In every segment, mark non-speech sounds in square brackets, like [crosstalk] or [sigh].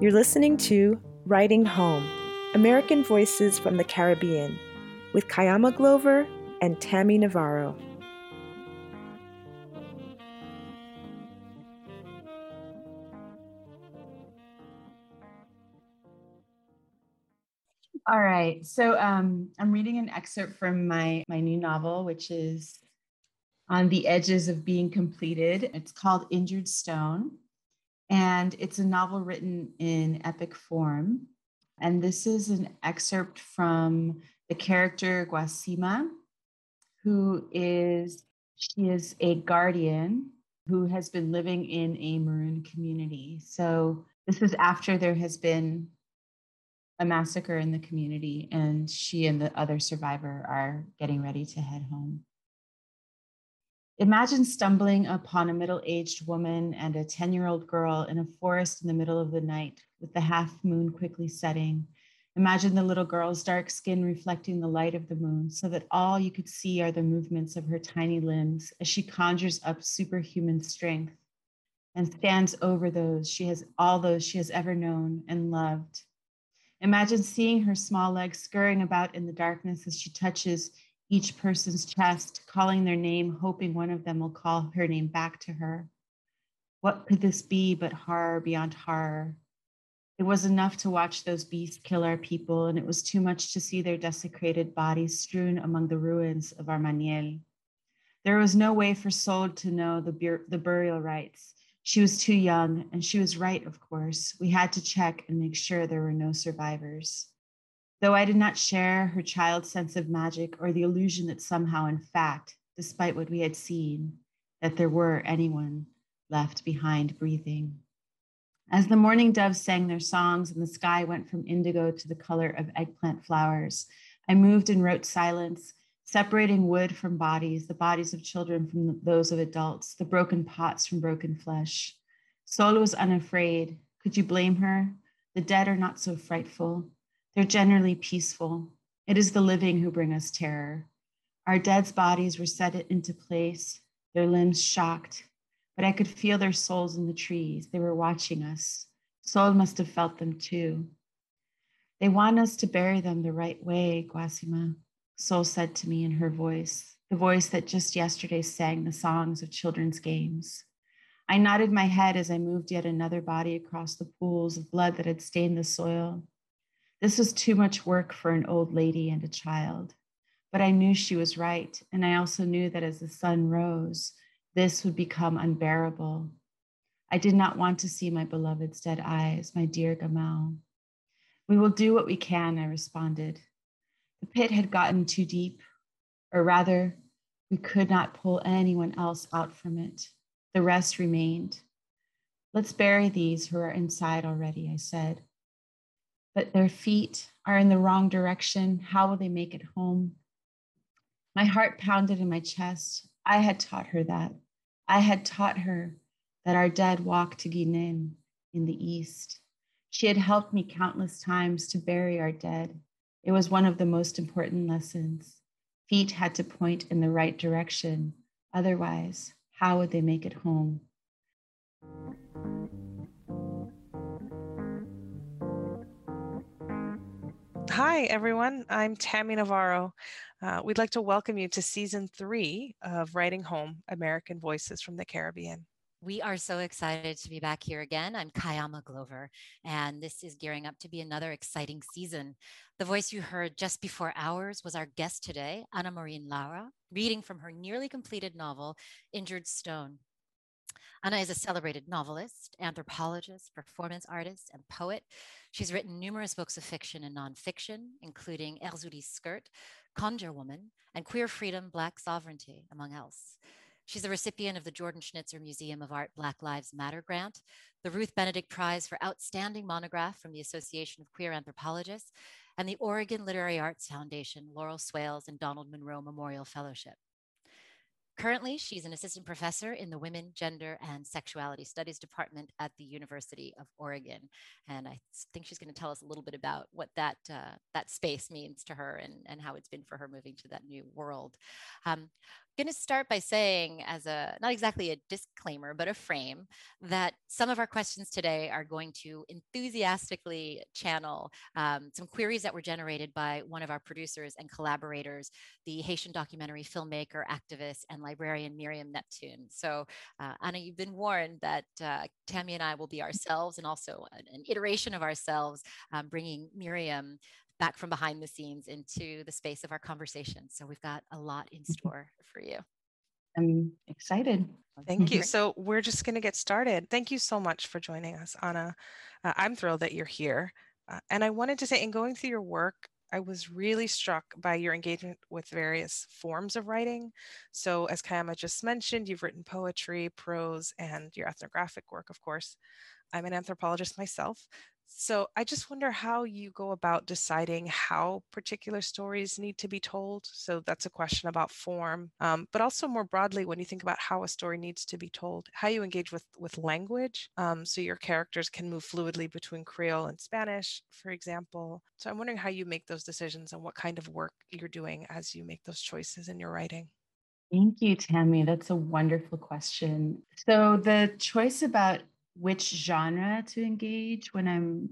You're listening to Writing Home American Voices from the Caribbean with Kaiama Glover and Tami Navarro. All right. So um, I'm reading an excerpt from my, my new novel, which is on the edges of being completed. It's called Injured Stone. And it's a novel written in epic form. And this is an excerpt from the character Guasima, who is, she is a guardian who has been living in a maroon community. So this is after there has been a massacre in the community, and she and the other survivor are getting ready to head home. Imagine stumbling upon a middle aged woman and a 10 year old girl in a forest in the middle of the night with the half moon quickly setting. Imagine the little girl's dark skin reflecting the light of the moon so that all you could see are the movements of her tiny limbs as she conjures up superhuman strength and stands over those she has all those she has ever known and loved. Imagine seeing her small legs scurrying about in the darkness as she touches each person's chest, calling their name, hoping one of them will call her name back to her. What could this be but horror beyond horror? It was enough to watch those beasts kill our people, and it was too much to see their desecrated bodies strewn among the ruins of Armaniel. There was no way for Sol to know the, bur- the burial rites. She was too young, and she was right, of course. We had to check and make sure there were no survivors. Though I did not share her child's sense of magic or the illusion that somehow, in fact, despite what we had seen, that there were anyone left behind breathing. As the mourning doves sang their songs and the sky went from indigo to the color of eggplant flowers, I moved and wrote silence, separating wood from bodies, the bodies of children from those of adults, the broken pots from broken flesh. Sol was unafraid. Could you blame her? The dead are not so frightful. They're generally peaceful. It is the living who bring us terror. Our dead's bodies were set into place, their limbs shocked, but I could feel their souls in the trees. They were watching us. Sol must have felt them too. They want us to bury them the right way, Guasima, Sol said to me in her voice, the voice that just yesterday sang the songs of children's games. I nodded my head as I moved yet another body across the pools of blood that had stained the soil. This was too much work for an old lady and a child. But I knew she was right. And I also knew that as the sun rose, this would become unbearable. I did not want to see my beloved's dead eyes, my dear Gamal. We will do what we can, I responded. The pit had gotten too deep, or rather, we could not pull anyone else out from it. The rest remained. Let's bury these who are inside already, I said but their feet are in the wrong direction. How will they make it home? My heart pounded in my chest. I had taught her that. I had taught her that our dead walk to Guinan in the east. She had helped me countless times to bury our dead. It was one of the most important lessons. Feet had to point in the right direction. Otherwise, how would they make it home? Hi, everyone. I'm Tami Navarro. Uh, we'd like to welcome you to season three of Writing Home American Voices from the Caribbean. We are so excited to be back here again. I'm Kaiama Glover, and this is gearing up to be another exciting season. The voice you heard just before ours was our guest today, Ana-Maurine Lara, reading from her nearly completed novel, Injured Stone. Ana is a celebrated novelist, anthropologist, performance artist, and poet. She's written numerous books of fiction and nonfiction, including Erzulie's Skirt, Kohnjehr Woman, and Queer Freedom, Black Sovereignty, among else. She's the recipient of the Jordan Schnitzer Museum of Art Black Lives Matter grant, the Ruth Benedict Prize for Outstanding Monograph from the Association of Queer Anthropologists, and the Oregon Literary Arts Foundation Laurel Swales and Donald Monroe Memorial Fellowship. Currently, she's an assistant professor in the Women, Gender, and Sexuality Studies Department at the University of Oregon. And I think she's going to tell us a little bit about what that, uh, that space means to her and, and how it's been for her moving to that new world. Um, going to start by saying, as a not exactly a disclaimer, but a frame, that some of our questions today are going to enthusiastically channel um, some queries that were generated by one of our producers and collaborators, the Haitian documentary filmmaker, activist, and librarian Miriam Neptune. So, uh, Ana, you've been warned that uh, Tami and I will be ourselves and also an, iteration of ourselves, um, bringing Miriam back from behind the scenes into the space of our conversation. So we've got a lot in mm-hmm. store for you. I'm excited. Thank you. So we're just going to get started. Thank you so much for joining us, Ana. Uh, I'm thrilled that you're here. Uh, and I wanted to say, in going through your work, I was really struck by your engagement with various forms of writing. So, as Kaiama just mentioned, you've written poetry, prose, and your ethnographic work, of course. I'm an anthropologist myself, so I just wonder how you go about deciding how particular stories need to be told. So that's a question about form, um, but also more broadly, when you think about how a story needs to be told, how you engage with with language, um, so your characters can move fluidly between Creole and Spanish, for example. So I'm wondering how you make those decisions and what kind of work you're doing as you make those choices in your writing. Thank you, Tami. That's a wonderful question. So the choice about which genre to engage when I'm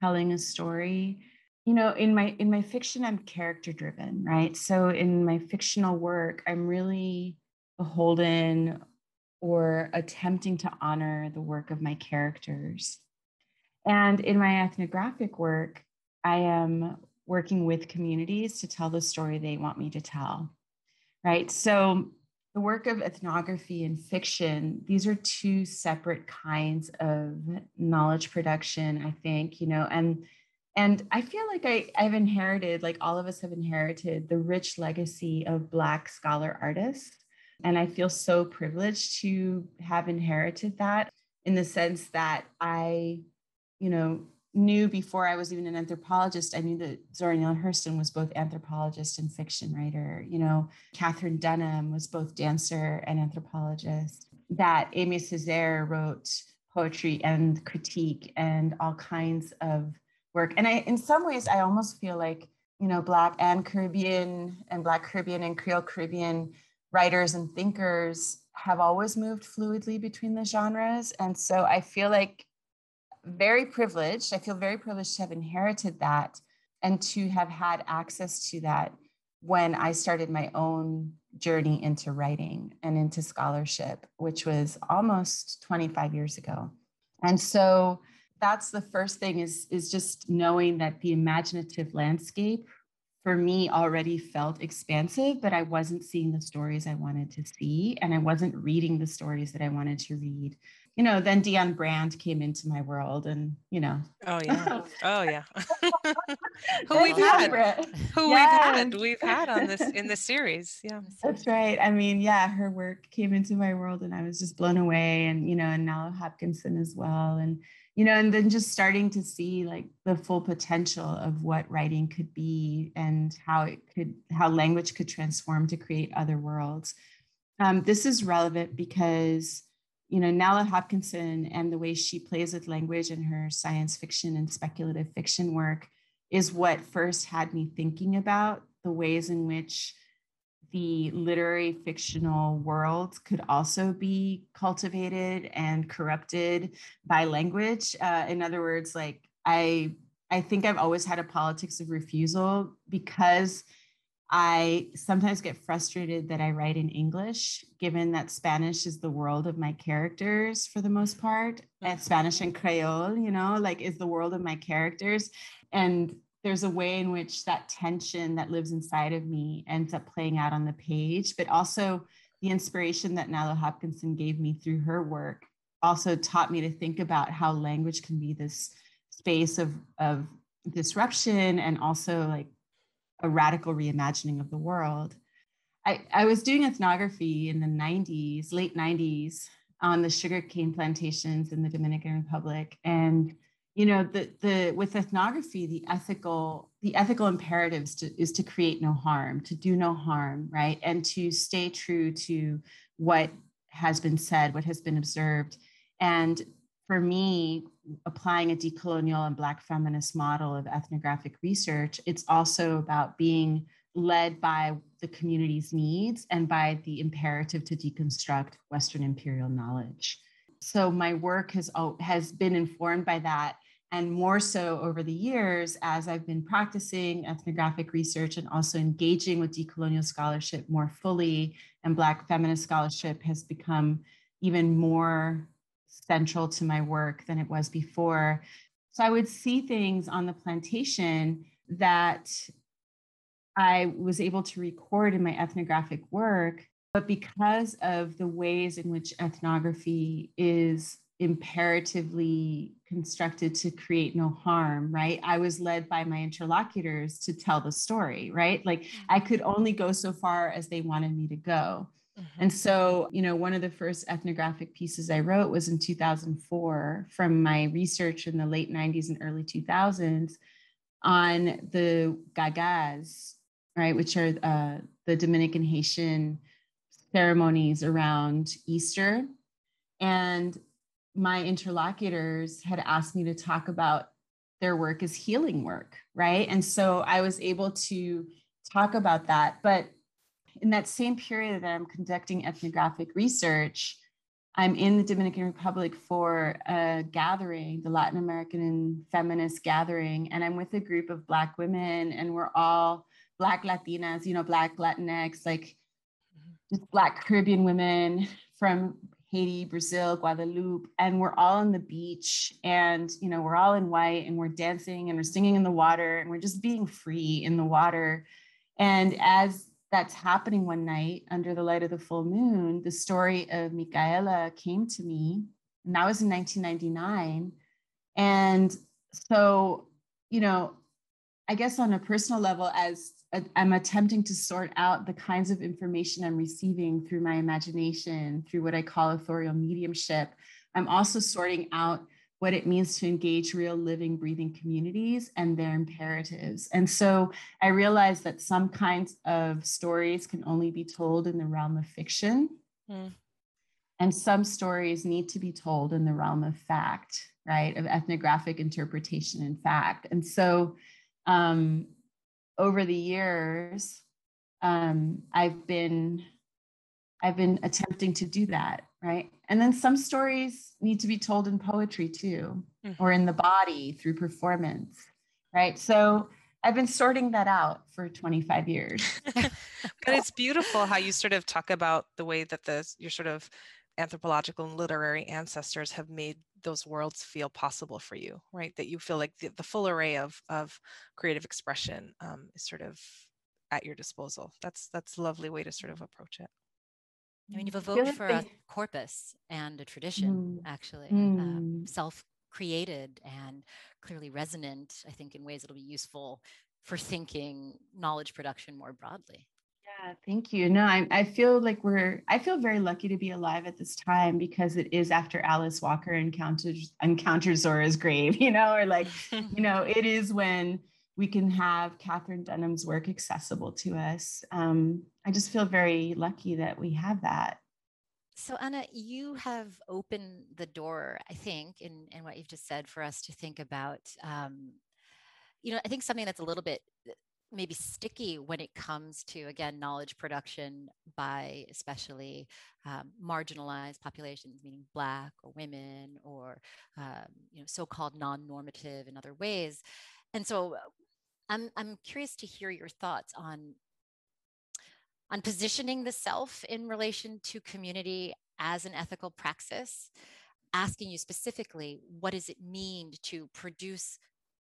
telling a story. You know, in my in my fiction, I'm character driven, right? So in my fictional work, I'm really beholden or attempting to honor the work of my characters. And in my ethnographic work, I am working with communities to tell the story they want me to tell. Right. So the work of ethnography and fiction these are two separate kinds of knowledge production i think you know and and i feel like I, i've inherited like all of us have inherited the rich legacy of black scholar artists. And i feel so privileged to have inherited that in the sense that i you know knew before I was even an anthropologist, I knew that Zora Neale Hurston was both anthropologist and fiction writer. You know, Katherine Dunham was both dancer and anthropologist. That Aimé Césaire wrote poetry and critique and all kinds of work. And I, in some ways, I almost feel like, you know, Black and Caribbean and Black Caribbean and Creole Caribbean writers and thinkers have always moved fluidly between the genres. And so I feel like very privileged. I feel very privileged to have inherited that and to have had access to that when I started my own journey into writing and into scholarship, which was almost 25 years ago. And so that's the first thing is, is just knowing that the imaginative landscape for me already felt expansive, but I wasn't seeing the stories I wanted to see. And I wasn't reading the stories that I wanted to read you know, then Dionne Brand came into my world and, you know. Oh [laughs] yeah. Oh yeah. [laughs] Who we've had. Who we've had. We've had on this in the series. Yeah. That's right. I mean, yeah, her work came into my world and I was just blown away. And, you know, and Nalo Hopkinson as well. And, you know, and then just starting to see like the full potential of what writing could be and how it could, how language could transform to create other worlds. Um, this is relevant because you know, Nalo Hopkinson and the way she plays with language in her science fiction and speculative fiction work is what first had me thinking about the ways in which the literary fictional world could also be cultivated and corrupted by language. Uh, in other words, like I, I think I've always had a politics of refusal because I sometimes get frustrated that I write in English, given that Spanish is the world of my characters for the most part, and. [laughs] Spanish and Creole, you know, like is the world of my characters. And there's a way in which that tension that lives inside of me ends up playing out on the page, but also the inspiration that Nalo Hopkinson gave me through her work also taught me to think about how language can be this space of, of disruption and also like a radical reimagining of the world. I, I was doing ethnography in the 90s, late 90s, on the sugarcane plantations in the Dominican Republic. And you know, the the with ethnography, the ethical, the ethical imperatives to, is to create no harm, to do no harm, right? And to stay true to what has been said, what has been observed. And for me, applying a decolonial and Black feminist model of ethnographic research, it's also about being led by the community's needs and by the imperative to deconstruct Western imperial knowledge. So my work has, has been informed by that and more so over the years as I've been practicing ethnographic research and also engaging with decolonial scholarship more fully, and Black feminist scholarship has become even more central to my work than it was before. So I would see things on the plantation that I was able to record in my ethnographic work. But because of the ways in which ethnography is imperatively constructed to create no harm, right? I was led by my interlocutors to tell the story, right? Like I mm-hmm. could only go so far as they wanted me to go. Mm-hmm. And so, you know, one of the first ethnographic pieces I wrote was in 2004 from my research in the late 90s and early 2000s on the gagas, right, which are uh, the Dominican Haitian ceremonies around Easter. And my interlocutors had asked me to talk about their work as healing work, right? And so I was able to talk about that. But in that same period that I'm conducting ethnographic research, I'm in the Dominican Republic for a gathering, the Latin American feminist gathering, and I'm with a group of Black women, and we're all Black Latinas, you know, Black Latinx, like mm-hmm. just Black Caribbean women from Haiti, Brazil, Guadeloupe, and we're all on the beach and you know, we're all in white and we're dancing and we're singing in the water and we're just being free in the water. And as that's happening one night under the light of the full moon, the story of Micaela came to me, and that was in 1999. And so, you know, I guess on a personal level, as uh, I'm attempting to sort out the kinds of information I'm receiving through my imagination, through what I call authorial mediumship. I'm also sorting out what it means to engage real living, breathing communities and their imperatives. And so I realized that some kinds of stories can only be told in the realm of fiction. Mm. And some stories need to be told in the realm of fact, right? Of ethnographic interpretation and fact. And so um, over the years, um, I've been I've been attempting to do that, right? And then some stories need to be told in poetry too, mm-hmm. or in the body through performance, right? So I've been sorting that out for 25 years. [laughs] but it's beautiful how you sort of talk about the way that the your sort of anthropological and literary ancestors have made those worlds feel possible for you, right? That you feel like the, the full array of of creative expression um, is sort of at your disposal. That's that's a lovely way to sort of approach it. I mean, you've evoked for a corpus and a tradition, mm. actually, mm. Um, self created and clearly resonant, I think, in ways that'll be useful for thinking knowledge production more broadly. Yeah, thank you. No, I, I feel like we're, I feel very lucky to be alive at this time because it is after Alice Walker encounters, encounters Zora's grave, [laughs] you know, or like, you know, [laughs] it is when we can have Katherine Dunham's work accessible to us. Um, I just feel very lucky that we have that. So, Ana, you have opened the door, I think, in, in what you've just said for us to think about. Um, you know, I think something that's a little bit maybe sticky when it comes to again knowledge production by especially um, marginalized populations meaning black or women or um, you know so-called non-normative in other ways and so i'm i'm curious to hear your thoughts on on positioning the self in relation to community as an ethical praxis asking you specifically what does it mean to produce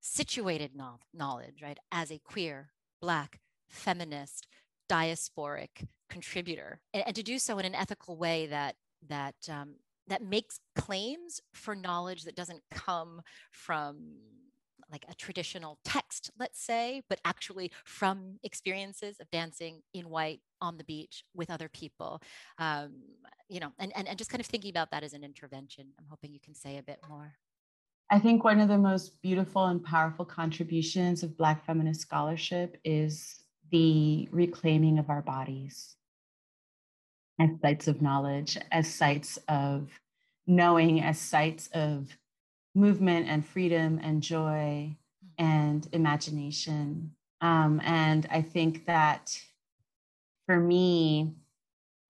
situated knowledge, right, as a queer Black, feminist, diasporic contributor, and, and to do so in an ethical way that that um, that makes claims for knowledge that doesn't come from like a traditional text, let's say, but actually from experiences of dancing in white on the beach with other people. Um, you know, and, and, and just kind of thinking about that as an intervention. I'm hoping you can say a bit more. I think one of the most beautiful and powerful contributions of Black feminist scholarship is the reclaiming of our bodies as sites of knowledge, as sites of knowing, as sites of movement and freedom and joy and imagination. Um, and I think that for me,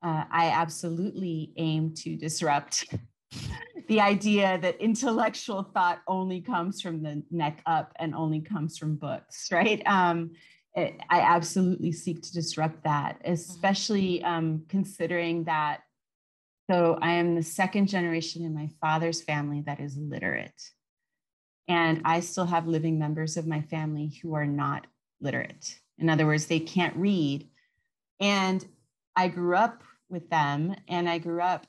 uh, I absolutely aim to disrupt [laughs] the idea that intellectual thought only comes from the neck up and only comes from books, right? Um, it, I absolutely seek to disrupt that, mm-hmm. especially um, considering that. So I am the second generation in my father's family that is literate. And I still have living members of my family who are not literate. In other words, they can't read. And I grew up with them and I grew up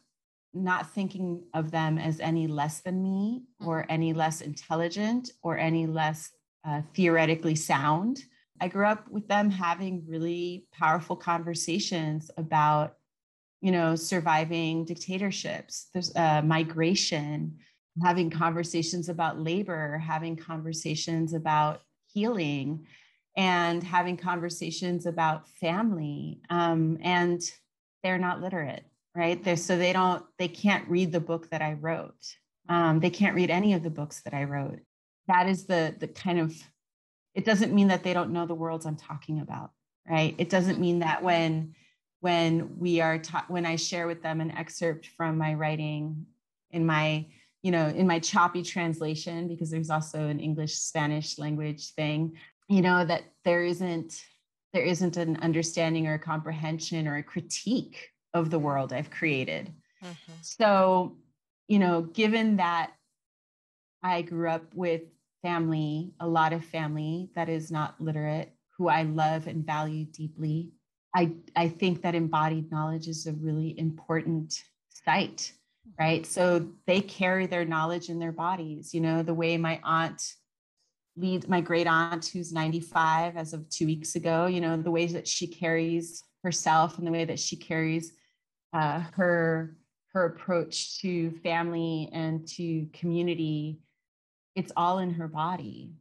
not thinking of them as any less than me or mm-hmm. any less intelligent or any less uh, theoretically sound. I grew up with them having really powerful conversations about, you know, surviving dictatorships, there's uh, migration, having conversations about labor, having conversations about healing, and having conversations about family. Um, and they're not literate right? They're so they don't they can't read the book that i wrote. Um, they can't read any of the books that i wrote. That is the the kind of it doesn't mean that they don't know the worlds i'm talking about right? It doesn't mean that when when we are ta- when i share with them an excerpt from my writing in my you know in my choppy translation because there's also an english spanish language thing you know that there isn't there isn't an understanding or a comprehension or a critique of the world I've created. Mm-hmm. So, you know, given that I grew up with family, a lot of family that is not literate, who I love and value deeply, I, I think that embodied knowledge is a really important site, right? So they carry their knowledge in their bodies. You know, the way my aunt leads, my great aunt, who's 95 as of two weeks ago, you know, the ways that she carries herself and the way that she carries uh, her her approach to family and to community it's all in her body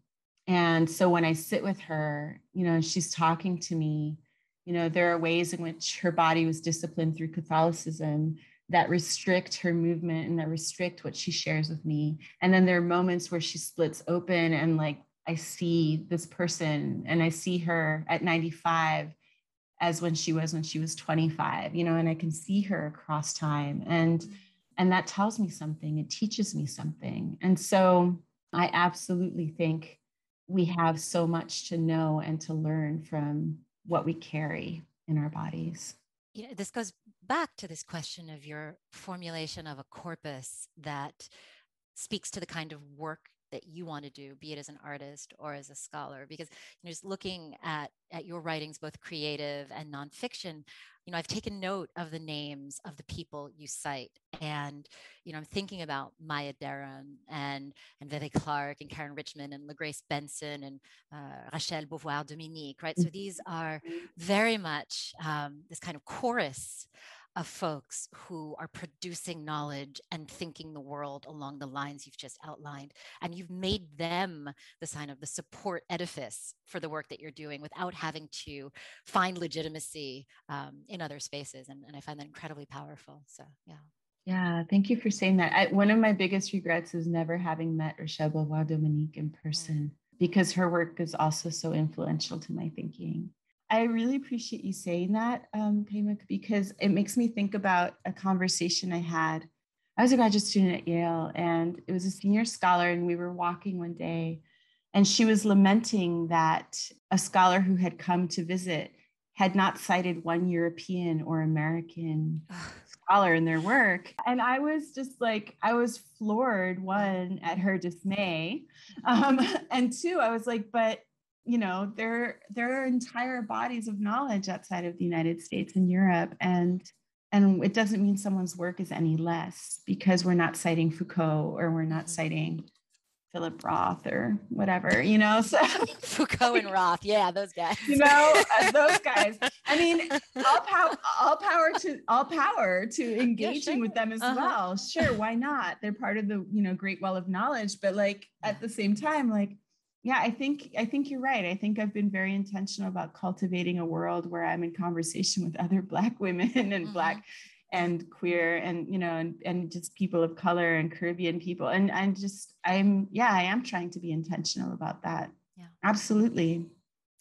and so when i sit with her you know she's talking to me you know there are ways in which her body was disciplined through catholicism that restrict her movement and that restrict what she shares with me. And then there are moments where she splits open and like i see this person and i see her at 95 as when she was when she was 25 you know and i can see her across time. And and that tells me something. It teaches me something. And so i absolutely think we have so much to know and to learn from what we carry in our bodies. You know, this goes back to this question of your formulation of a corpus that speaks to the kind of work that you want to do, be it as an artist or as a scholar? Because you know, just looking at at your writings, both creative and nonfiction, you know, I've taken note of the names of the people you cite, and you know, I'm thinking about Maya Deren and and VèVè Clark and Karen Richman and LeGrace Benson and uh, Rachel Beauvoir Dominique, right? So these are very much um, this kind of chorus of folks who are producing knowledge and thinking the world along the lines you've just outlined. And you've made them the sign of the support edifice for the work that you're doing without having to find legitimacy um, in other spaces. And, and I find that incredibly powerful. So, yeah. Yeah, thank you for saying that. I, one of my biggest regrets is never having met Rachel Beauvoir Dominique in mm. person mm. because her work is also so influential to my thinking. I really appreciate you saying that, um, because it makes me think about a conversation I had. I was a graduate student at Yale, and it was a senior scholar, and we were walking one day, and she was lamenting that a scholar who had come to visit had not cited one European or American scholar in their work. And I was just like, I was floored, one, at her dismay. Um, [laughs] and two, I was like, but you know there there are entire bodies of knowledge outside of the united states and europe and and it doesn't mean someone's work is any less because we're not citing foucault or we're not mm-hmm. citing philip roth or whatever you know so [laughs] foucault and roth yeah those guys you know uh, those guys [laughs] i mean all power all power to all power to engaging yeah, sure. with them as uh-huh. well sure why not they're part of the you know great well of knowledge but like at the same time like yeah i think i think you're right. I think i've been very intentional about cultivating a world where i'm in conversation with other black women [laughs] and mm-hmm. black and queer and you know and, and just people of color and caribbean people. And i'm just i'm yeah i am trying to be intentional about that. Yeah. Absolutely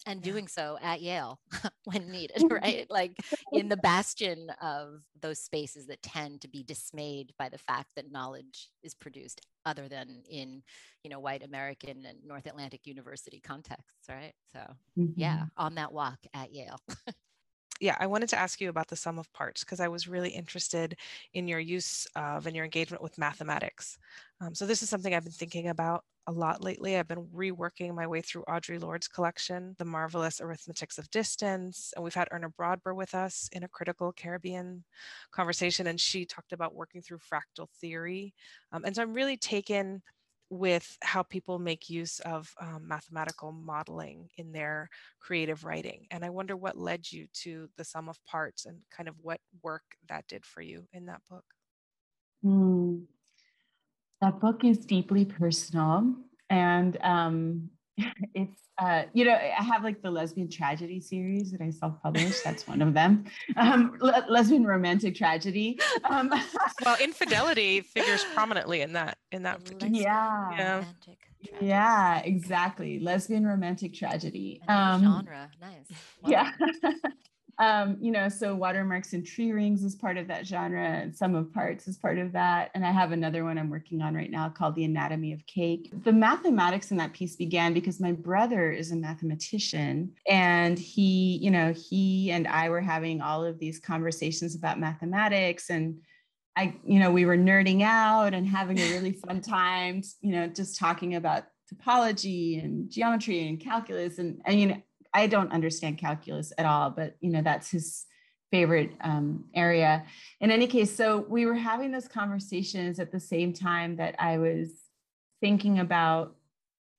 and doing so at Yale [laughs] when needed, right? Like in the bastion of those spaces that tend to be dismayed by the fact that knowledge is produced other than in, you know, white American and North Atlantic University contexts, right? So, mm-hmm. yeah, on that walk at Yale. [laughs] yeah, I wanted to ask you about the sum of parts because I was really interested in your use of and your engagement with mathematics. Um, so this is something I've been thinking about a lot lately. I've been reworking my way through Audre Lorde's collection, The Marvelous Arithmetics of Distance. And we've had Erna Brodber with us in a critical Caribbean conversation, and she talked about working through fractal theory. Um, and so I'm really taken with how people make use of um, mathematical modeling in their creative writing. And I wonder what led you to the sum of parts and kind of what work that did for you in that book. Mm, that book is deeply personal. And um, [laughs] it's uh, you know i have like the lesbian tragedy series that i self-published. That's one of them. [laughs] Um, le- lesbian romantic tragedy. Um, well [laughs] infidelity figures prominently in that in that yeah. Yeah. yeah exactly. Lesbian romantic tragedy. Um, genre. Nice. wow. yeah um, you know, so watermarks and tree rings is part of that genre, and sum of parts is part of that. And I have another one I'm working on right now called The Anatomy of Cake. The mathematics in that piece began because my brother is a mathematician, and he, you know, he and I were having all of these conversations about mathematics and I, you know, we were nerding out and having a really [laughs] fun time, you know, just talking about topology and geometry and calculus and, and you know I don't understand calculus at all, but you know, that's his favorite um, area. In any case, so we were having those conversations at the same time that I was thinking about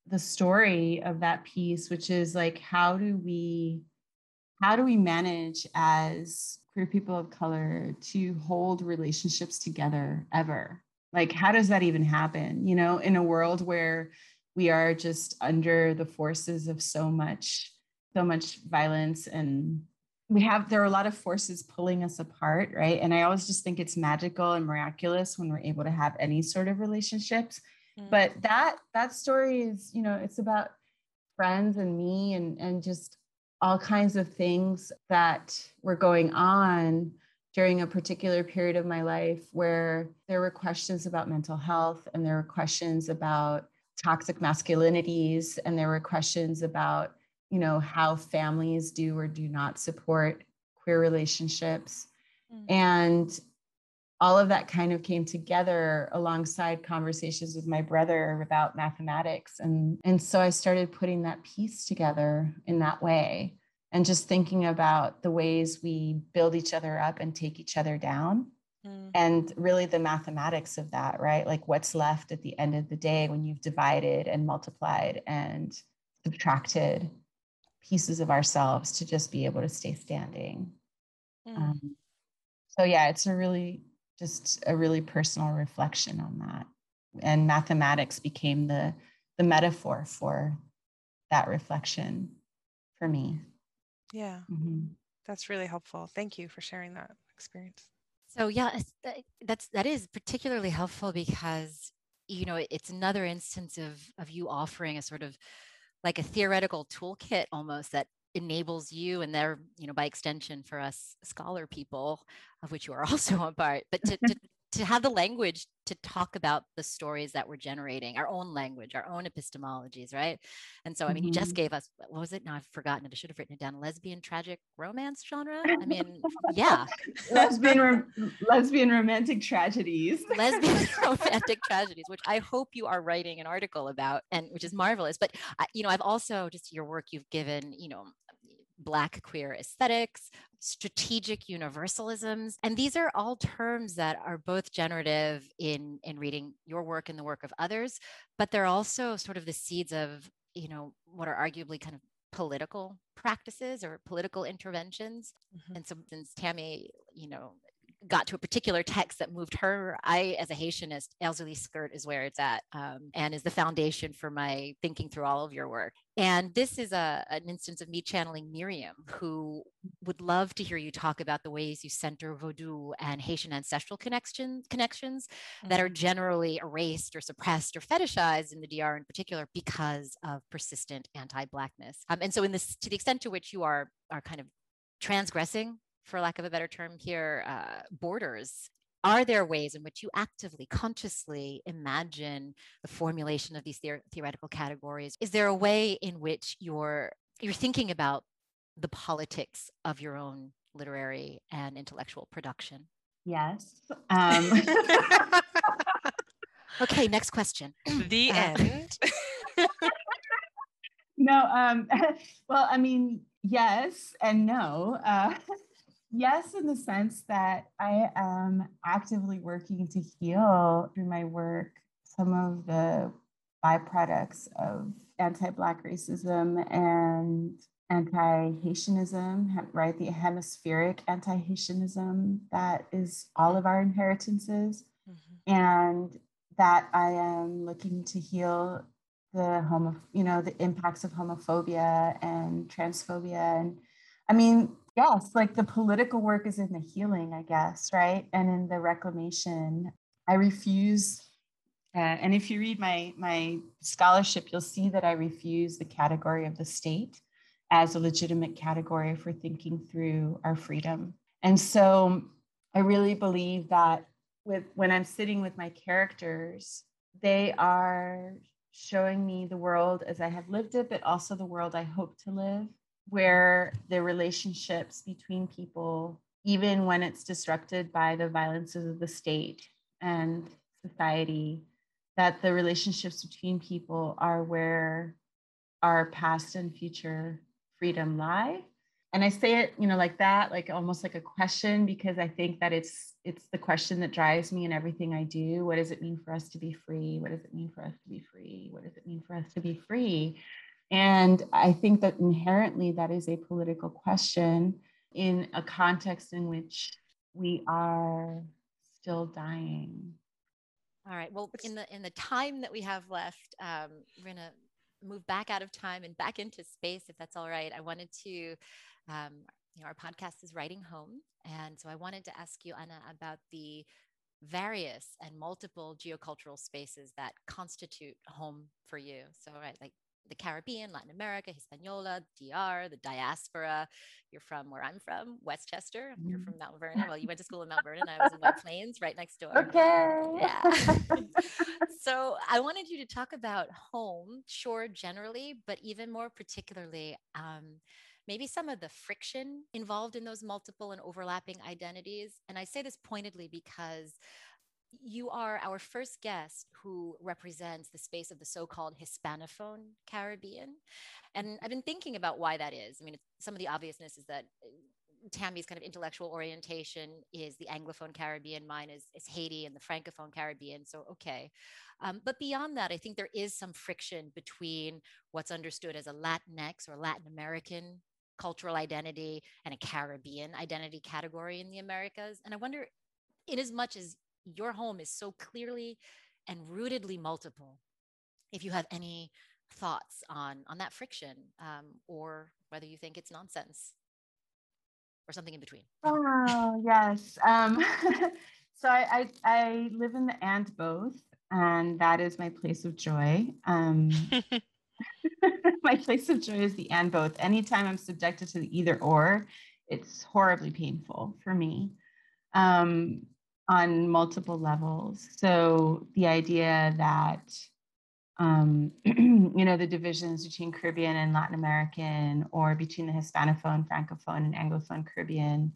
the story of that piece, which is like, how do we, how do we manage as queer people of color to hold relationships together ever? Like, how does that even happen? You know, in a world where we are just under the forces of so much so much violence and we have there are a lot of forces pulling us apart right and i always just think it's magical and miraculous when we're able to have any sort of relationships mm-hmm. but that that story is you know it's about friends and me and and just all kinds of things that were going on during a particular period of my life where there were questions about mental health and there were questions about toxic masculinities and there were questions about you know how families do or do not support queer relationships. Mm-hmm. and all of that kind of came together alongside conversations with my brother about mathematics. And and so i started putting that piece together in that way and just thinking about the ways we build each other up and take each other down. Mm. and really the mathematics of that right? Like what's left at the end of the day when you've divided and multiplied and subtracted pieces of ourselves to just be able to stay standing. Mm. Um, so yeah, it's a really just a really personal reflection on that. And mathematics became the the metaphor for that reflection for me. Yeah. Mm-hmm. That's really helpful. Thank you for sharing that experience. So yeah, that's that is particularly helpful because you know it's another instance of of you offering a sort of like a theoretical toolkit almost that enables you and there you know by extension for us scholar people of which you are [laughs] also a part but to, to, to have the language to talk about the stories that we're generating our own language our own epistemologies right? And so i mean mm-hmm. you just gave us what was it? Now i've forgotten it. I should have written it down. Lesbian tragic romance genre? I mean [laughs] yeah. Lesbian lesbian romantic tragedies. [laughs] Lesbian romantic tragedies which i hope you are writing an article about and which is marvelous. But you know i've also just your work you've given you know Black queer aesthetics, strategic universalisms. And these are all terms that are both generative in, in reading your work and the work of others, but they're also sort of the seeds of, you know, what are arguably kind of political practices or political interventions. Mm-hmm. And so since Tami, you know, got to a particular text that moved her. I, as a Haitianist, Erzulie's Skirt is where it's at um, and is the foundation for my thinking through all of your work. And this is a, an instance of me channeling Miriam, who would love to hear you talk about the ways you center Vodou and Haitian ancestral connections, connections mm-hmm. that are mm-hmm. generally erased or suppressed or fetishized in the DR in particular because of persistent anti-blackness. Um, and so, in this, to the extent to which you are are kind of transgressing for lack of a better term here, uh, borders are there ways in which you actively consciously imagine the formulation of these theoretical categories? Is there a way in which you're you're thinking about the politics of your own literary and intellectual production? Yes um. [laughs] okay next question. [clears throat] The uh, end. [laughs] No um [laughs] well i mean yes and no uh Yes, in the sense that I am actively working to heal through my work some of the byproducts of anti Black racism and anti Haitianism, right? The hemispheric anti Haitianism that is all of our inheritances. Mm-hmm. And that I am looking to heal the homo, you know, the impacts of homophobia and transphobia. And I mean, yes like the political work is in the healing i guess right? And in the reclamation. I refuse uh, and if you read my my scholarship you'll see that i refuse the category of the state as a legitimate category for thinking through our freedom. And so i really believe that with when i'm sitting with my characters they are showing me the world as i have lived it but also the world i hope to live where the relationships between people, even when it's disrupted by the violences of the state and society, that the relationships between people are where our past and future freedom lie. And I say it, you know, like that, like almost like a question, because I think that it's it's the question that drives me in everything I do. What does it mean for us to be free? What does it mean for us to be free? What does it mean for us to be free? And I think that inherently that is a political question in a context in which we are still dying. All right. Well, in the in the time that we have left, um, we're gonna move back out of time and back into space, if that's all right. I wanted to, um, you know, our podcast is writing home, and so I wanted to ask you, Ana, about the various and multiple geocultural spaces that constitute home for you. So, right, like the Caribbean, Latin America, Hispaniola, DR, the diaspora. You're from where I'm from, Westchester. You're from mm-hmm. Mount Vernon. Well, you went to school in Mount [laughs] Vernon. I was in White Plains, right next door. Okay. Yeah. [laughs] [laughs] so I wanted you to talk about home, sure, generally, but even more particularly, um, maybe some of the friction involved in those multiple and overlapping identities. And I say this pointedly because you are our first guest who represents the space of the so-called Hispanophone Caribbean. And I've been thinking about why that is. I mean, some of the obviousness is that uh, Tami's kind of intellectual orientation is the Anglophone Caribbean, mine is, is Haiti and the Francophone Caribbean. So, okay. Um, but beyond that, I think there is some friction between what's understood as a Latinx or Latin American cultural identity and a Caribbean identity category in the Americas. And I wonder, in as much as your home is so clearly and rootedly multiple. If you have any thoughts on on that friction, um, or whether you think it's nonsense, or something in between. Oh yes. Um, [laughs] so I, I, I live in the and both, and that is my place of joy. Um, [laughs] [laughs] my place of joy is the and both. Anytime I'm subjected to the either or, it's horribly painful for me. Um, on multiple levels. So the idea that um, [clears throat] you know the divisions between Caribbean and Latin American, or between the Hispanophone, Francophone, and Anglophone Caribbean,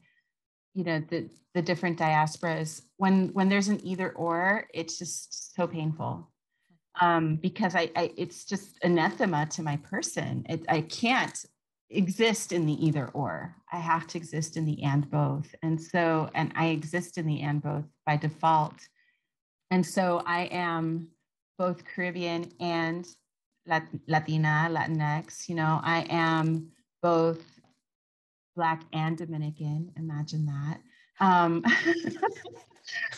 you know the the different diasporas. When when there's an either or, it's just so painful um, because I, I it's just anathema to my person. It, I can't exist in the either or. I have to exist in the and both. And so, and I exist in the and both by default. And so I am both Caribbean and Latina, Latinx. You know, I am both Black and Dominican. Imagine that. Um, [laughs]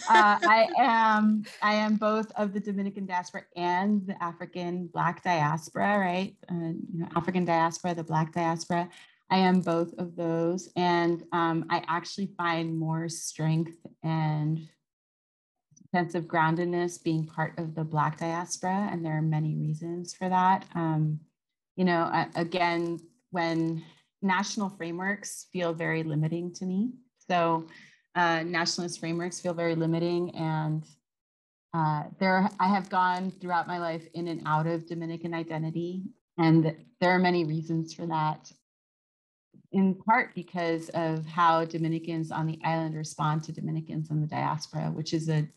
uh, I am I am both of the Dominican diaspora and the African Black diaspora, right? Uh, you know, African diaspora, the Black diaspora. I am both of those, and um, I actually find more strength and sense of groundedness being part of the Black diaspora, and there are many reasons for that. Um, you know, again, when national frameworks feel very limiting to me, so uh, nationalist frameworks feel very limiting and uh, there I have gone throughout my life in and out of Dominican identity, and there are many reasons for that. In part because of how Dominicans on the island respond to Dominicans in the diaspora, which is a,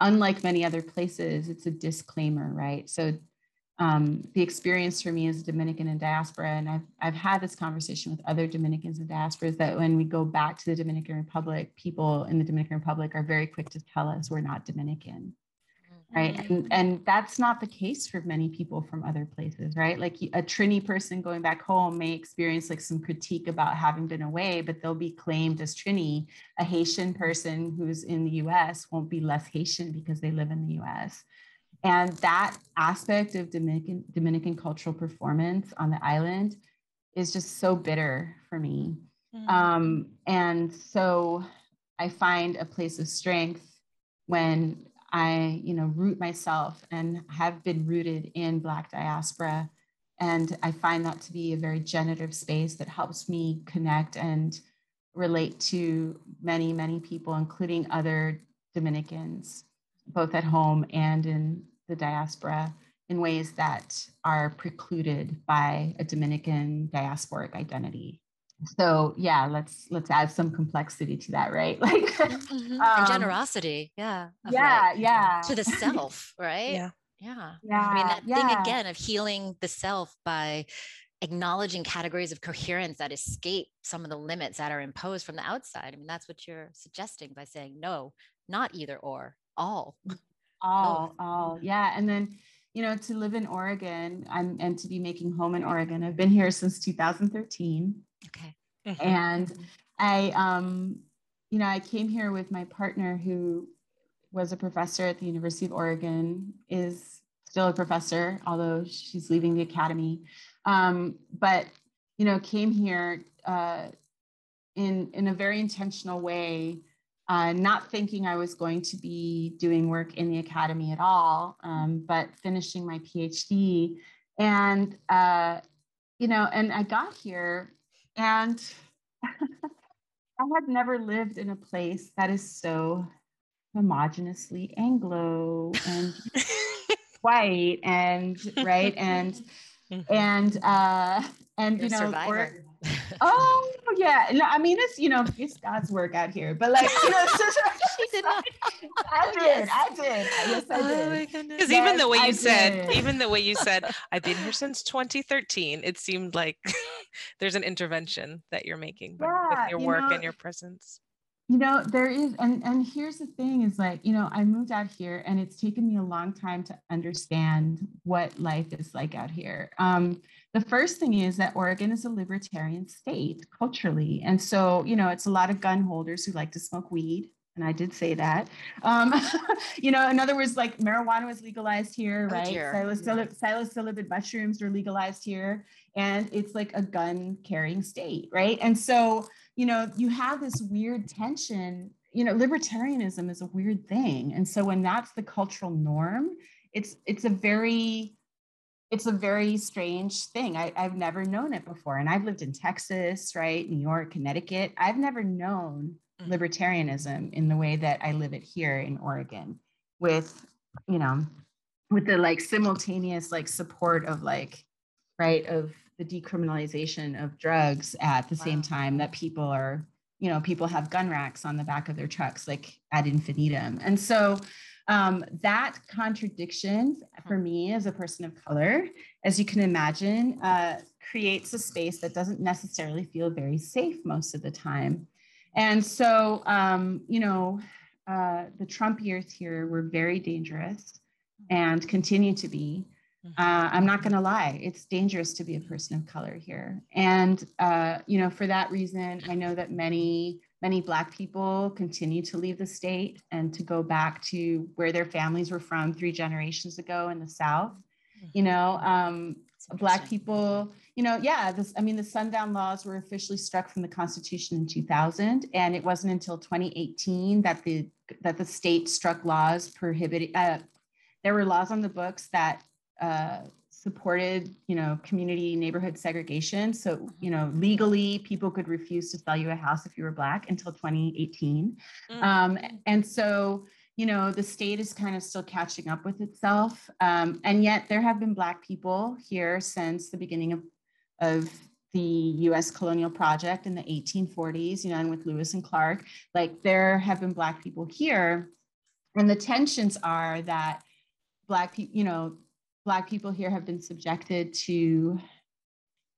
unlike many other places, it's a disclaimer, right? So um, the experience for me as a Dominican in diaspora, and I've, I've had this conversation with other Dominicans in diaspora, is that when we go back to the Dominican Republic, people in the Dominican Republic are very quick to tell us we're not Dominican, right? Mm-hmm. And, and that's not the case for many people from other places, right? Like a Trini person going back home may experience like some critique about having been away, but they'll be claimed as Trini. A Haitian person who's in the US won't be less Haitian because they live in the US and that aspect of Dominican, Dominican cultural performance on the island is just so bitter for me. Mm-hmm. Um, and so I find a place of strength when I, you know, root myself and have been rooted in Black diaspora. And I find that to be a very generative space that helps me connect and relate to many, many people, including other Dominicans, both at home and in the diaspora in ways that are precluded by a Dominican diasporic identity. So yeah, let's let's add some complexity to that, right? [laughs] Like mm-hmm. um, generosity, yeah, yeah, yeah, to the self, right? yeah, yeah, yeah. I mean that yeah. thing again of healing the self by acknowledging categories of coherence that escape some of the limits that are imposed from the outside. I mean that's what you're suggesting by saying no, not either or, all. All oh. all yeah and then you know to live in oregon I'm, and to be making home in oregon i've been here since 2013 okay mm-hmm. and i um you know i came here with my partner who was a professor at the university of oregon is still a professor although she's leaving the academy um, but you know came here uh, in in a very intentional way uh, not thinking I was going to be doing work in the academy at all, um, but finishing my PhD. And, uh, you know, and I got here and [laughs] I had never lived in a place that is so homogeneously Anglo and [laughs] white and right and mm-hmm. and uh and You're you know or, oh yeah. No, I mean it's you know it's God's work out here, but like you know, [laughs] she did not. I did. I did. Yes, I oh did. Because yes, even the way you I said, did. even the way you said, I've been here since 2013. It seemed like [laughs] there's an intervention that you're making yeah, with your work know, and your presence you know there is and and here's the thing is like you know i moved out here and it's taken me a long time to understand what life is like out here um, the first thing is that oregon is a libertarian state culturally and so you know it's a lot of gun holders who like to smoke weed and i did say that um, [laughs] you know in other words like marijuana was legalized here oh, right psilocybin, psilocybin mushrooms are legalized here and it's like a gun carrying state right and so you know, you have this weird tension. You know, libertarianism is a weird thing. And so when that's the cultural norm, it's it's a very it's a very strange thing. I, have never known it before. And I've lived in Texas, right? New York, Connecticut. I've never known mm. libertarianism in the way that I live it here in Oregon with, you know, with the like simultaneous like support of like, right, of the decriminalization of drugs at the wow. same time that people are, you know, people have gun racks on the back of their trucks, like ad infinitum. And so um, that contradiction for me as a person of color, as you can imagine, uh, creates a space that doesn't necessarily feel very safe most of the time. And so, um, you know, uh, the Trump years here were very dangerous and continue to be. Mm-hmm. Uh, I'm not going to lie, it's dangerous to be a person of color here. And, uh, you know, for that reason, I know that many many Black people continue to leave the state and to go back to where their families were from three generations ago in the South. You know, um, Black people, you know, yeah, this, I mean, the sundown laws were officially struck from the Constitution in 2000, and it wasn't until 2018 that the that the state struck laws prohibiting. Uh, there were laws on the books that uh, supported, you know, community neighborhood segregation. So, you know, legally, people could refuse to sell you a house if you were Black until 2018. Mm. Um, and so, you know, the state is kind of still catching up with itself. Um, and yet, there have been Black people here since the beginning of, of the US colonial project in the 1840s, you know, and with Lewis and Clark, like there have been Black people here. And the tensions are that Black people, you know, Black people here have been subjected to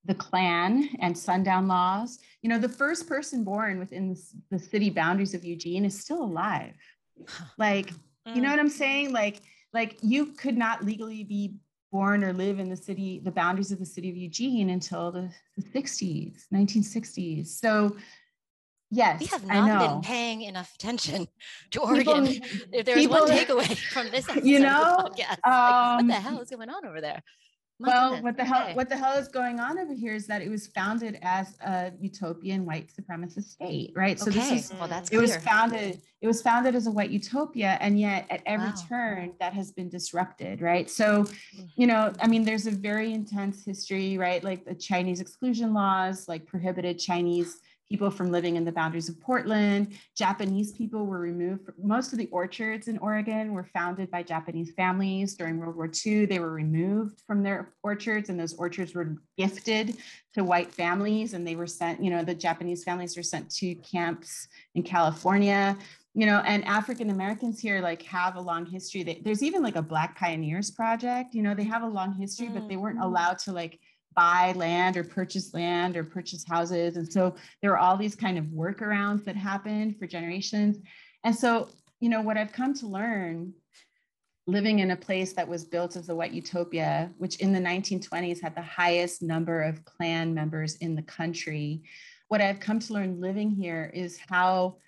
the Klan and sundown laws. You know, the first person born within the city boundaries of Eugene is still alive. [sighs] Like, you know mm. what I'm saying? Like, like you could not legally be born or live in the city, the boundaries of the city of Eugene until the, the 60s, 1960s. So Yes, we have not been paying enough attention [laughs] to Oregon. [laughs] People, if there's one takeaway [laughs] from this episode you know, of the podcast, um, like, what the um, hell is going on over there? My well, goodness. what the hell okay. what the hell is going on over here is that it was founded as a utopian white supremacist state, right? So okay. this is well, that's it clear. was founded it was founded as a white utopia, and yet at every wow. turn that has been disrupted, right? So, you know, I mean, there's a very intense history, right? Like the Chinese exclusion laws, like prohibited Chinese people from living in the boundaries of Portland. Japanese people were removed. Most of the orchards in Oregon were founded by Japanese families during World War II. They were removed from their orchards, and those orchards were gifted to white families. And they were sent, you know, the Japanese families were sent to camps in California. You know, and African Americans here like have a long history. there's even like a Black Pioneers Project. You know, they have a long history, mm-hmm. but they weren't mm-hmm. allowed to like buy land or purchase land or purchase houses. And so there were all these kind of workarounds that happened for generations. And so, you know, what I've come to learn living in a place that was built as a white utopia, which in the 1920s had the highest number of Klan members in the country. What I've come to learn living here is how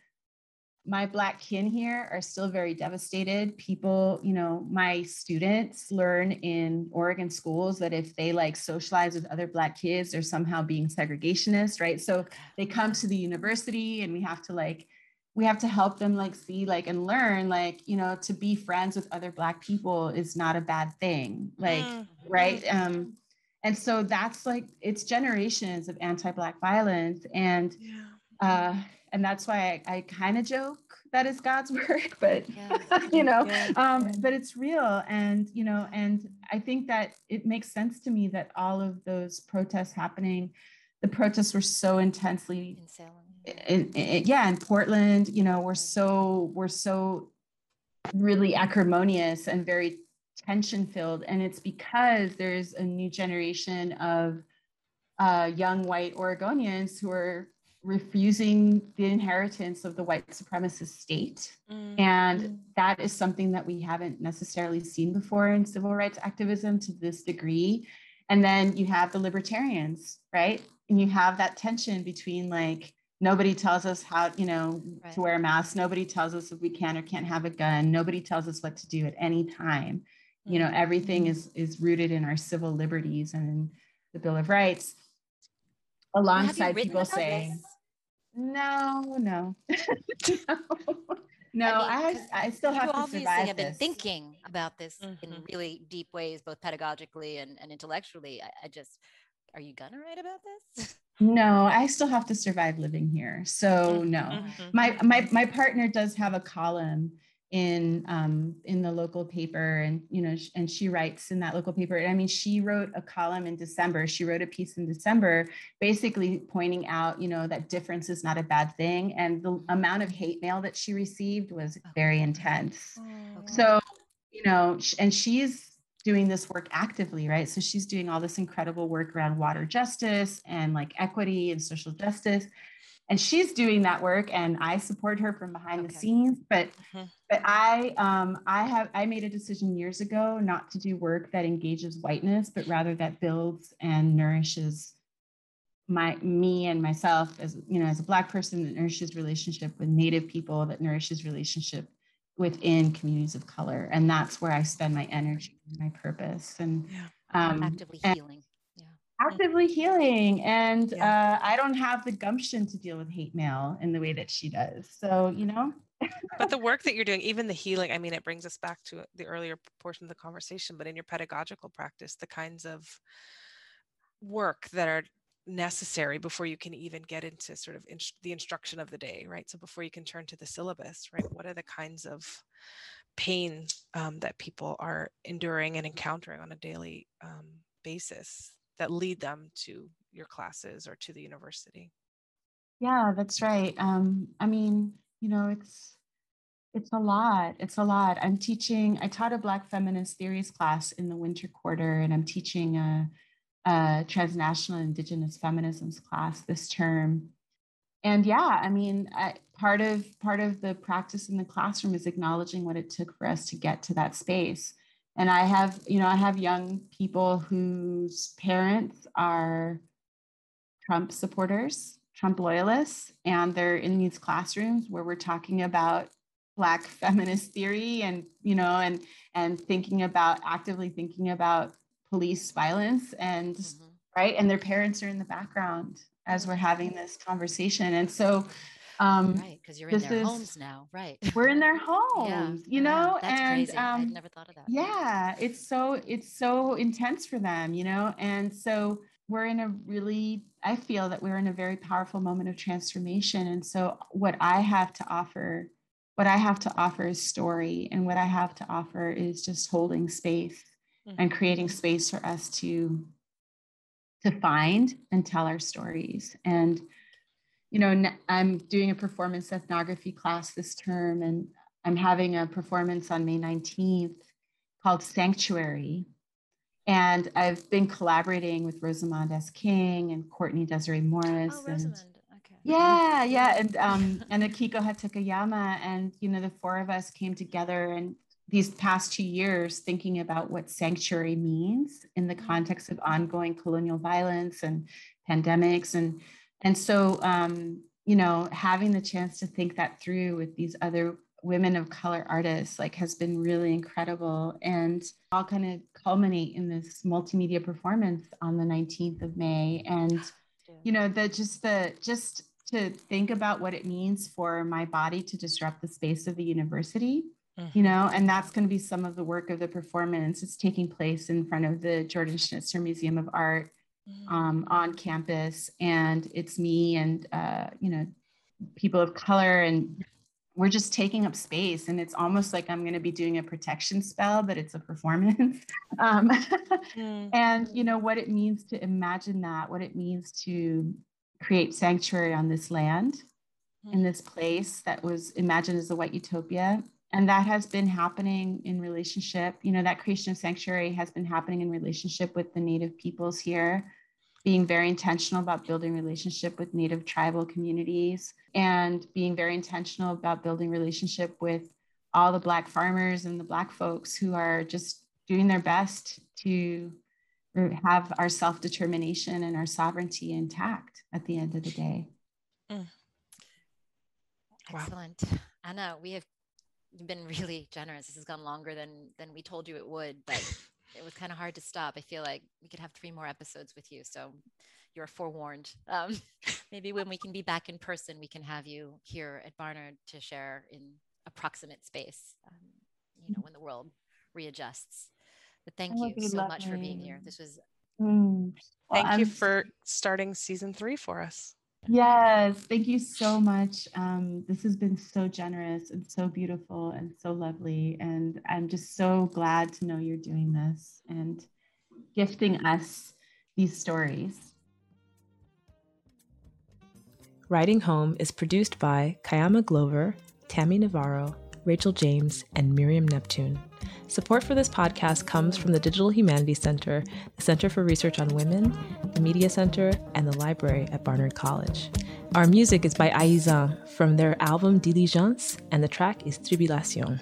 my black kin here are still very devastated people you know my students learn in oregon schools that if they like socialize with other black kids they're somehow being segregationist right so they come to the university and we have to like we have to help them like see like and learn like you know to be friends with other black people is not a bad thing like mm-hmm. right um and so that's like it's generations of anti-black violence and yeah. uh and that's why I, I kind of joke that it's God's [laughs] work, but yeah. you know, yeah. um, but it's real, and you know, and I think that it makes sense to me that all of those protests happening, the protests were so intensely in Salem, in, in, yeah, in Portland, you know, we're so we're so really acrimonious and very tension filled, and it's because there's a new generation of uh, young white Oregonians who are refusing the inheritance of the white supremacist state. Mm-hmm. And that is something that we haven't necessarily seen before in civil rights activism to this degree. And then you have the libertarians, right? And you have that tension between like, nobody tells us how, you know, right. to wear a mask. Nobody tells us if we can or can't have a gun. Nobody tells us what to do at any time. Mm-hmm. You know, mm-hmm. everything is is rooted in our civil liberties and the Bill of Rights alongside people saying this? No, no, [laughs] no. No, I, mean, I, I, still have to obviously survive have this. been thinking about this mm-hmm. in really deep ways, both pedagogically and, and intellectually. I, I, just, are you gonna write about this? No, I still have to survive living here. So no, mm-hmm. my my my partner does have a column in um, in the local paper and you know and she writes in that local paper. I mean she wrote a column in december. She wrote a piece in december basically pointing out you know that difference is not a bad thing. And the amount of hate mail that she received was very intense. Oh. so you know and she's doing this work actively right? So she's doing all this incredible work around water justice and like equity and social justice and she's doing that work and i support her from behind okay. the scenes but mm-hmm. but i um i have i made a decision years ago not to do work that engages whiteness but rather that builds and nourishes my me and myself as you know as a black person that nourishes relationship with native people that nourishes relationship within communities of color and that's where i spend my energy and my purpose and Yeah. um Actively healing. Yeah. actively healing and Yeah. uh, i don't have the gumption to deal with hate mail in the way that she does so you know but the work that you're doing even the healing i mean it brings us back to the earlier portion of the conversation but in your pedagogical practice the kinds of work that are necessary before you can even get into sort of inst- the instruction of the day right so before you can turn to the syllabus right what are the kinds of pain um, that people are enduring and encountering on a daily um, basis that lead them to your classes or to the university? Yeah that's right. Um i mean you know it's it's a lot it's a lot. I'm teaching i taught a black feminist theories class in the winter quarter and i'm teaching a, a transnational indigenous feminisms class this term. And yeah i mean I, part of part of the practice in the classroom is acknowledging what it took for us to get to that space and i have you know i have young people whose parents are trump supporters trump loyalists and they're in these classrooms where we're talking about black [laughs] feminist theory and you know and and thinking about actively thinking about police violence and Mhm. right and their parents are in the background as we're having this conversation and so um Right, because you're in their is- homes now, right? we're in their [laughs] Yeah, homes you yeah, know that's and crazy. Um never thought of that. yeah it's so it's so intense for them you know and so we're in a really i feel that we're in a very powerful moment of transformation and so what i have to offer what i have to offer is story and what i have to offer is just holding space and creating space for us to to find and tell our stories and you know I'm doing a performance ethnography class this term and i'm having a performance on may 19th called sanctuary. And i've been collaborating with rosamond s. King and courtney desiree morris Oh, and Okay. yeah, yeah, and um, and Akiko Hatakeyama, and you know, the four of us came together and these past two years thinking about what sanctuary means in the context of ongoing colonial violence and pandemics, and and so um, you know, having the chance to think that through with these other women of color artists like has been really incredible and all kind of culminate in this multimedia performance on the 19th of May. And you know the just the just to think about what it means for my body to disrupt the space of the university you know and that's going to be some of the work of the performance. It's taking place in front of the jordan schnitzer museum of art um, on campus and it's me and uh, you know people of color and we're just taking up space and it's almost like i'm going to be doing a protection spell but it's a performance. [laughs] Um, Mm. [laughs] and you know what it means to imagine that what it means to create sanctuary on this land in this place that was imagined as a white utopia and that has been happening in relationship you know that creation of sanctuary has been happening in relationship with the native peoples here being very intentional about building relationship with native tribal communities and being very intentional about building relationship with all the black farmers and the black folks who are just doing their best to have our self-determination and our sovereignty intact at the end of the day Wow. Excellent. Ana, we have been really generous. This has gone longer than than we told you it would, but it was kind of hard to stop. I feel like we could have three more episodes with you, so you're forewarned. Um, [laughs] maybe when we can be back in person, we can have you here at Barnard to share in approximate space. Um, you know, when the world readjusts. But thank you be so much for being here. This was Mm. Well, Thank you I'm- for starting season three for us. Yes, thank you so much. Um, this has been so generous and so beautiful and so lovely. And I'm just so glad to know you're doing this and gifting us these stories. Writing Home is produced by Kaiama Glover, Tami Navarro, Rachel James, and Miriam Neptune. Support for this podcast comes from the Digital Humanities Center, the Center for Research on Women, the Media Center, and the library at Barnard College. Our music is by Aizan from their album Diligence, and the track is Tribulation.